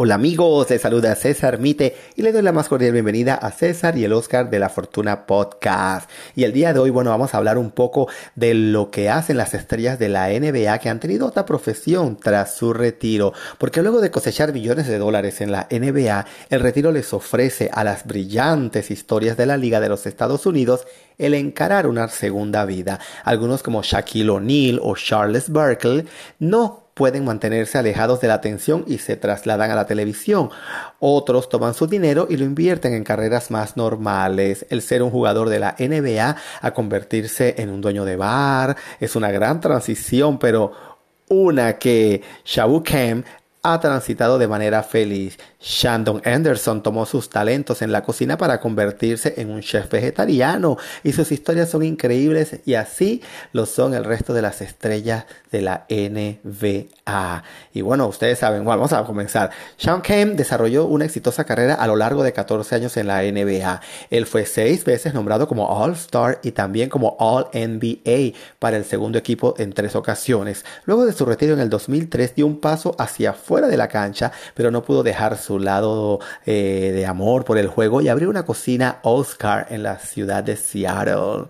Hola amigos, les saluda César Mite y les doy la más cordial bienvenida a César y el Oscar de la Fortuna Podcast. Y el día de hoy, bueno, vamos a hablar un poco de lo que hacen las estrellas de la NBA que han tenido otra profesión tras su retiro. Porque luego de cosechar millones de dólares en la NBA, el retiro les ofrece a las brillantes historias de la Liga de los Estados Unidos el encarar una segunda vida. Algunos como Shaquille O'Neal o Charles Barkley no pueden mantenerse alejados de la atención y se trasladan a la televisión. Otros toman su dinero y lo invierten en carreras más normales. El ser un jugador de la NBA a convertirse en un dueño de bar es una gran transición, pero una que Shabu Kem ha transitado de manera feliz. Shandon Anderson tomó sus talentos en la cocina para convertirse en un chef vegetariano y sus historias son increíbles y así lo son el resto de las estrellas de la NBA. Y bueno, ustedes saben, vamos a comenzar. Sean Kemp desarrolló una exitosa carrera a lo largo de 14 años en la NBA. Él fue seis veces nombrado como All-Star y también como All-NBA para el segundo equipo en tres ocasiones. Luego de su retiro en el 2003 dio un paso hacia fuera de la cancha, pero no pudo dejar su lado eh, de amor por el juego y abrió una cocina Oscar en la ciudad de Seattle.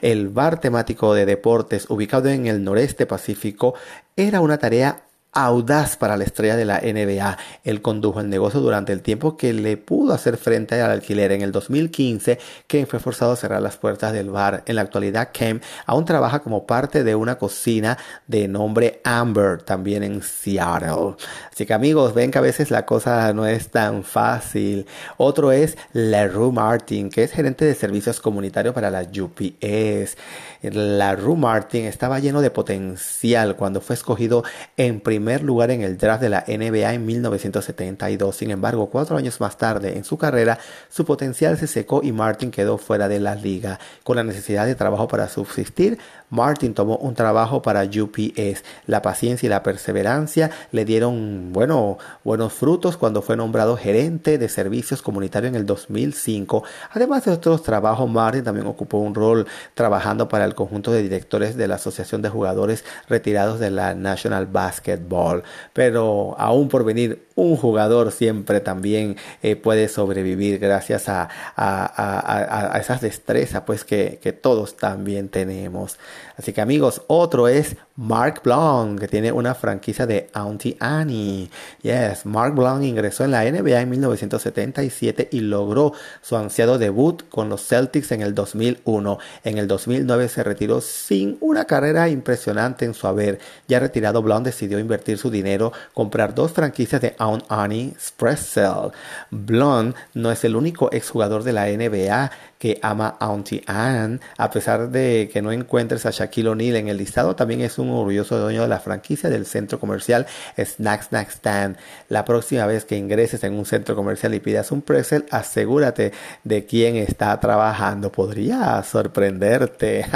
El bar temático de deportes ubicado en el noreste pacífico era una tarea audaz para la estrella de la NBA. Él condujo el negocio durante el tiempo que le pudo hacer frente al alquiler. En el 2015, Ken fue forzado a cerrar las puertas del bar. En la actualidad, Ken aún trabaja como parte de una cocina de nombre Amber, también en Seattle. Así que amigos, ven que a veces la cosa no es tan fácil. Otro es LaRue Martin, que es gerente de servicios comunitarios para la UPS. LaRue Martin estaba lleno de potencial cuando fue escogido en primer primer lugar en el draft de la NBA en 1972. Sin embargo, cuatro años más tarde en su carrera, su potencial se secó y Martin quedó fuera de la liga. Con la necesidad de trabajo para subsistir, Martin tomó un trabajo para UPS. La paciencia y la perseverancia le dieron, bueno, buenos frutos cuando fue nombrado gerente de servicios comunitarios en el 2005. Además de otros trabajos, Martin también ocupó un rol trabajando para el conjunto de directores de la Asociación de Jugadores Retirados de la National Basketball. Pero aún por venir, un jugador siempre también eh, puede sobrevivir gracias a, a, esas destrezas pues que, que todos también tenemos. Así que amigos, otro es Mark Blanc, que tiene una franquicia de Auntie Annie. Yes, Mark Blanc ingresó en la NBA en 1977 y logró su ansiado debut con los Celtics en el 2001. En el 2009 se retiró sin una carrera impresionante en su haber. Ya retirado, Blanc decidió invertir su dinero, comprar dos franquicias de Aunt Annie Cell. Blanc no es el único exjugador de la NBA que ama Auntie Anne, a pesar de que no encuentres a Shaquille O'Neal en el listado, también es un orgulloso dueño de la franquicia del centro comercial Snack Snack Stand. La próxima vez que ingreses en un centro comercial y pidas un pretzel, asegúrate de quién está trabajando. Podría sorprenderte.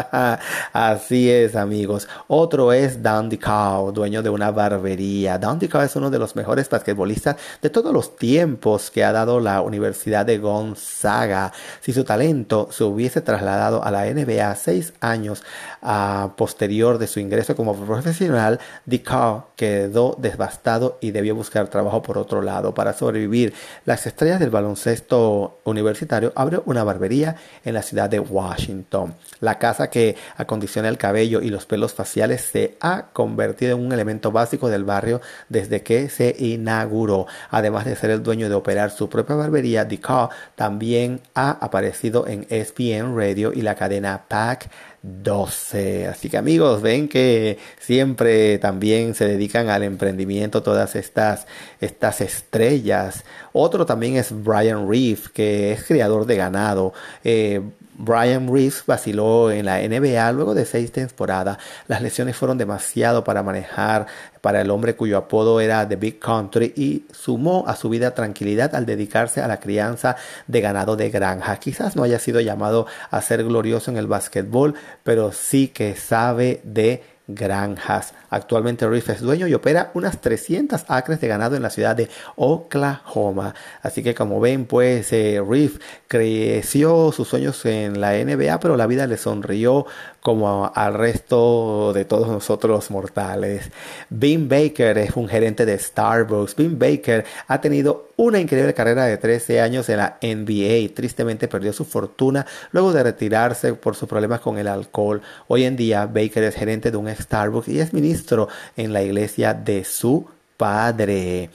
Así es, amigos. Otro es Dandy Cow, dueño de una barbería. Dandy Cow es uno de los mejores basquetbolistas de todos los tiempos que ha dado la Universidad de Gonzaga. Si su talento se hubiese trasladado a la NBA seis años posterior de su ingreso como profesional, DeCarl quedó devastado y debió buscar trabajo por otro lado. Para sobrevivir, las estrellas del baloncesto universitario abrió una barbería en la ciudad de Washington. La casa que acondiciona el cabello y los pelos faciales se ha convertido en un elemento básico del barrio desde que se inauguró. Además de ser el dueño de operar su propia barbería, DeCarl también ha aparecido en ESPN Radio y la cadena PAC 12. Así que amigos, ven que siempre también se dedican al emprendimiento todas estas, estas estrellas. Otro también es Brian Reef, que es criador de ganado. Eh, Brian Reeves vaciló en la NBA luego de seis temporadas. Las lesiones fueron demasiado para manejar para el hombre cuyo apodo era The Big Country y sumó a su vida tranquilidad al dedicarse a la crianza de ganado de granja. Quizás no haya sido llamado a ser glorioso en el básquetbol, pero sí que sabe de granjas. Actualmente Reef es dueño y opera unas 300 acres de ganado en la ciudad de Oklahoma. Así que como ven, pues eh, Reef creció sus sueños en la NBA, pero la vida le sonrió como al resto de todos nosotros mortales. Bean Baker es un gerente de Starbucks. Bean Baker ha tenido una increíble carrera de 13 años en la NBA. Tristemente perdió su fortuna luego de retirarse por sus problemas con el alcohol. Hoy en día Baker es gerente de un Starbucks y es ministro en la iglesia de su padre.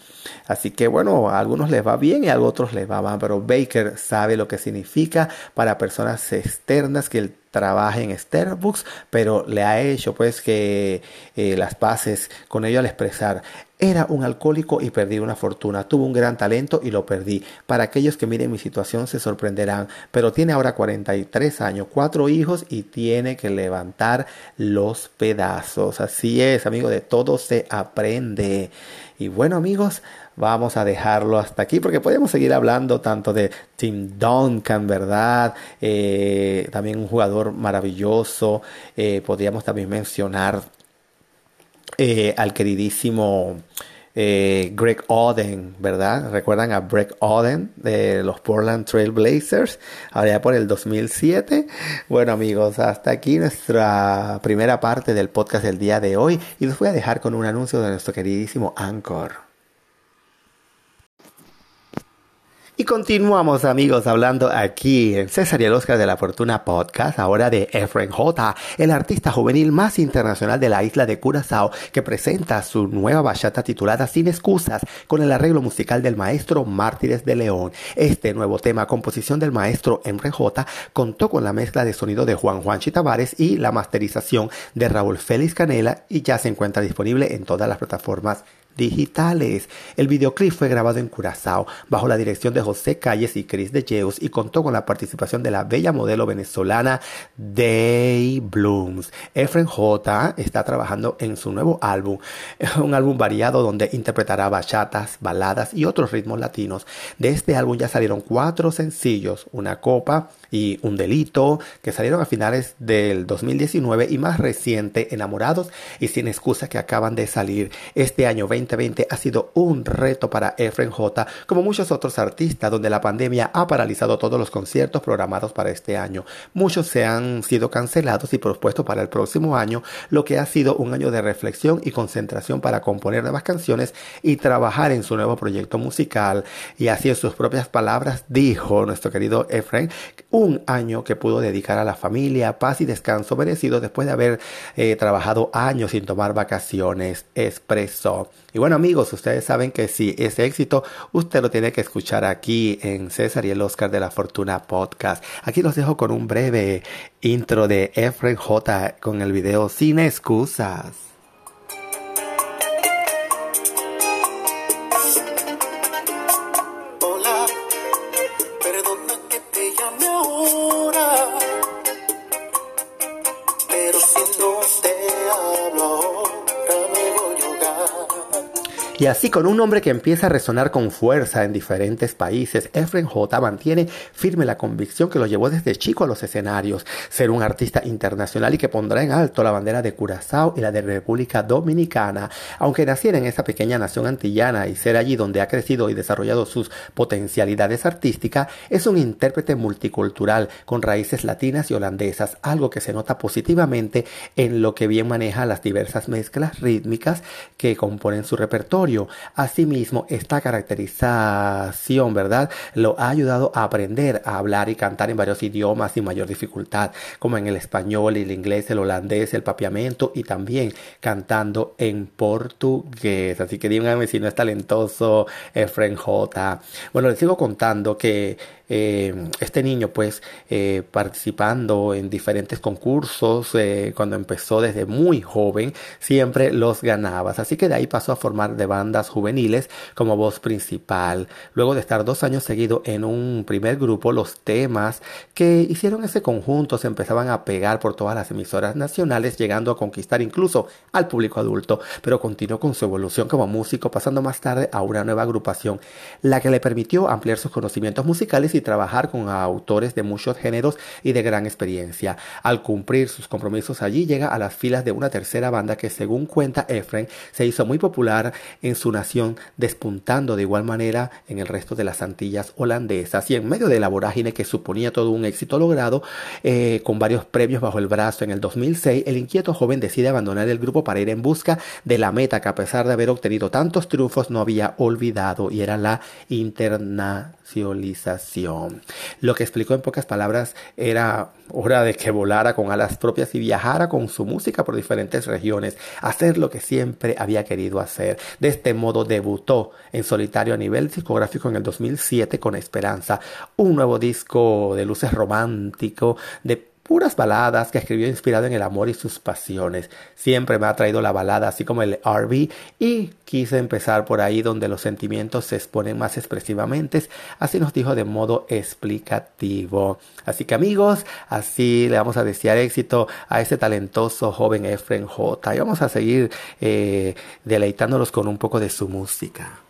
Así que bueno, a algunos les va bien y a otros les va mal, pero Baker sabe lo que significa para personas externas que el trabaje en Starbucks, pero le ha hecho pues que eh, las paces con ello al expresar. Era un alcohólico y perdí una fortuna. Tuvo un gran talento y lo perdí. Para aquellos que miren mi situación se sorprenderán, pero tiene ahora 43 años, cuatro hijos y tiene que levantar los pedazos. Así es, amigo, de todo se aprende. Y bueno, amigos, vamos a dejarlo hasta aquí porque podemos seguir hablando tanto de Tim Duncan, ¿verdad? Eh, también un jugador maravilloso. Eh, podríamos también mencionar eh, al queridísimo Greg Oden, ¿verdad? ¿Recuerdan a Greg Oden de los Portland Trail Blazers? Ahora por el 2007. Bueno amigos, hasta aquí nuestra primera parte del podcast del día de hoy y los voy a dejar con un anuncio de nuestro queridísimo Anchor. Y continuamos amigos hablando aquí en César y el Oscar de la Fortuna Podcast, ahora de Efren J, el artista juvenil más internacional de la isla de Curazao, que presenta su nueva bachata titulada Sin excusas, con el arreglo musical del maestro Mártires de León. Este nuevo tema, composición del maestro Efren J, contó con la mezcla de sonido de Juan Juan Chitavares y la masterización de Raúl Félix Canela y ya se encuentra disponible en todas las plataformas digitales. El videoclip fue grabado en Curazao bajo la dirección de José Calles y Cris de Jeus y contó con la participación de la bella modelo venezolana Day Blooms. Efren J está trabajando en su nuevo álbum, un álbum variado donde interpretará bachatas, baladas y otros ritmos latinos. De este álbum ya salieron cuatro sencillos, Una Copa, y Un Delito, que salieron a finales del 2019 y más reciente, Enamorados y Sin Excusa, que acaban de salir. Este año 2020 ha sido un reto para Efren J, como muchos otros artistas, donde la pandemia ha paralizado todos los conciertos programados para este año. Muchos se han sido cancelados y propuestos para el próximo año, lo que ha sido un año de reflexión y concentración para componer nuevas canciones y trabajar en su nuevo proyecto musical. Y así en sus propias palabras dijo nuestro querido Efren, un año que pudo dedicar a la familia, paz y descanso merecido después de haber eh, trabajado años sin tomar vacaciones, expresó. Y bueno amigos, ustedes saben que si ese éxito, usted lo tiene que escuchar aquí en César y el Oscar de la Fortuna Podcast. Aquí los dejo con un breve intro de Efren J con el video Sin excusas. Y así con un nombre que empieza a resonar con fuerza en diferentes países, Efren J. mantiene firme la convicción que lo llevó desde chico a los escenarios, ser un artista internacional y que pondrá en alto la bandera de Curazao y la de República Dominicana. Aunque naciera en esa pequeña nación antillana y ser allí donde ha crecido y desarrollado sus potencialidades artísticas, es un intérprete multicultural con raíces latinas y holandesas, algo que se nota positivamente en lo que bien maneja las diversas mezclas rítmicas que componen su repertorio Asimismo, esta caracterización, ¿verdad? Lo ha ayudado a aprender a hablar y cantar en varios idiomas sin mayor dificultad, como en el español, el inglés, el holandés, el papiamento y también cantando en portugués. Así que díganme si no es talentoso Efren J. Bueno, les sigo contando que eh, este niño pues eh, participando en diferentes concursos eh, cuando empezó desde muy joven siempre los ganabas. Así que de ahí pasó a formar de bandas juveniles como voz principal. Luego de estar dos años seguidos en un primer grupo los temas que hicieron ese conjunto se empezaban a pegar por todas las emisoras nacionales llegando a conquistar incluso al público adulto. Pero continuó con su evolución como músico pasando más tarde a una nueva agrupación la que le permitió ampliar sus conocimientos musicales y trabajar con autores de muchos géneros y de gran experiencia. Al cumplir sus compromisos allí, llega a las filas de una tercera banda que, según cuenta Efren, se hizo muy popular en su nación, despuntando de igual manera en el resto de las Antillas holandesas. Y en medio de la vorágine que suponía todo un éxito logrado, eh, con varios premios bajo el brazo en el 2006, el inquieto joven decide abandonar el grupo para ir en busca de la meta que a pesar de haber obtenido tantos triunfos no había olvidado y era la internacionalización. Lo que explicó en pocas palabras era hora de que volara con alas propias y viajara con su música por diferentes regiones, hacer lo que siempre había querido hacer. De este modo debutó en solitario a nivel discográfico en el 2007 con Esperanza, un nuevo disco de luces romántico, de puras baladas que escribió inspirado en el amor y sus pasiones. Siempre me ha traído la balada, así como el RB, y quise empezar por ahí donde los sentimientos se exponen más expresivamente, así nos dijo de modo explicativo. Así que amigos, así le vamos a desear éxito a este talentoso joven Efren J. Y vamos a seguir eh, deleitándolos con un poco de su música.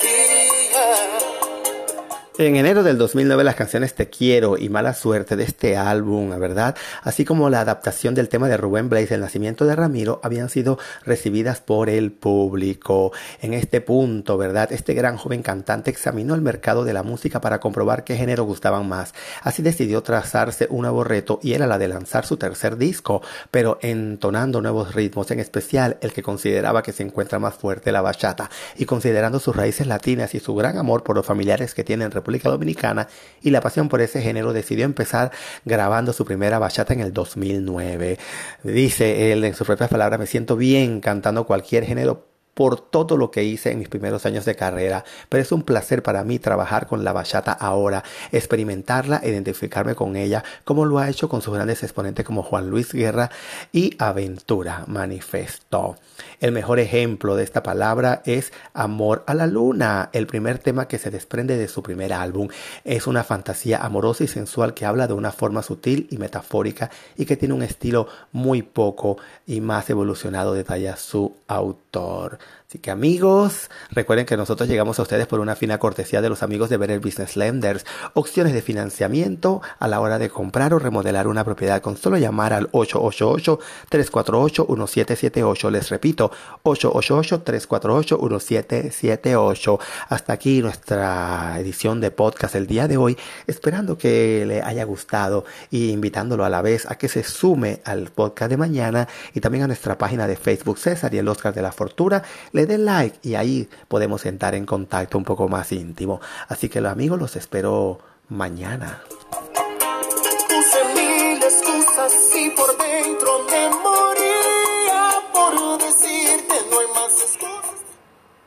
be. En enero del 2009 las canciones Te quiero y Mala suerte de este álbum, ¿verdad? Así como la adaptación del tema de Rubén Blaze, El nacimiento de Ramiro, habían sido recibidas por el público. En este punto, ¿verdad? Este gran joven cantante examinó el mercado de la música para comprobar qué género gustaban más. Así decidió trazarse un nuevo reto y era la de lanzar su tercer disco, pero entonando nuevos ritmos, en especial el que consideraba que se encuentra más fuerte la bachata y considerando sus raíces latinas y su gran amor por los familiares que tienen Dominicana y la pasión por ese género decidió empezar grabando su primera bachata en el 2009. Dice él en sus propias palabras, me siento bien cantando cualquier género por todo lo que hice en mis primeros años de carrera, pero es un placer para mí trabajar con la bachata ahora, experimentarla, identificarme con ella, como lo ha hecho con sus grandes exponentes como Juan Luis Guerra y Aventura, manifestó. El mejor ejemplo de esta palabra es Amor a la Luna, el primer tema que se desprende de su primer álbum. Es una fantasía amorosa y sensual que habla de una forma sutil y metafórica y que tiene un estilo muy poco y más evolucionado, detalla su autor. Así que amigos, recuerden que nosotros llegamos a ustedes por una fina cortesía de los amigos de Better Business Lenders. Opciones de financiamiento a la hora de comprar o remodelar una propiedad con solo llamar al 888-348-1778. Les repito, 888-348-1778. Hasta aquí nuestra edición de podcast el día de hoy. Esperando que le haya gustado y invitándolo a la vez a que se sume al podcast de mañana y también a nuestra página de Facebook César y el Oscar de la Fortuna le den like y ahí podemos entrar en contacto un poco más íntimo. Así que los amigos los espero mañana.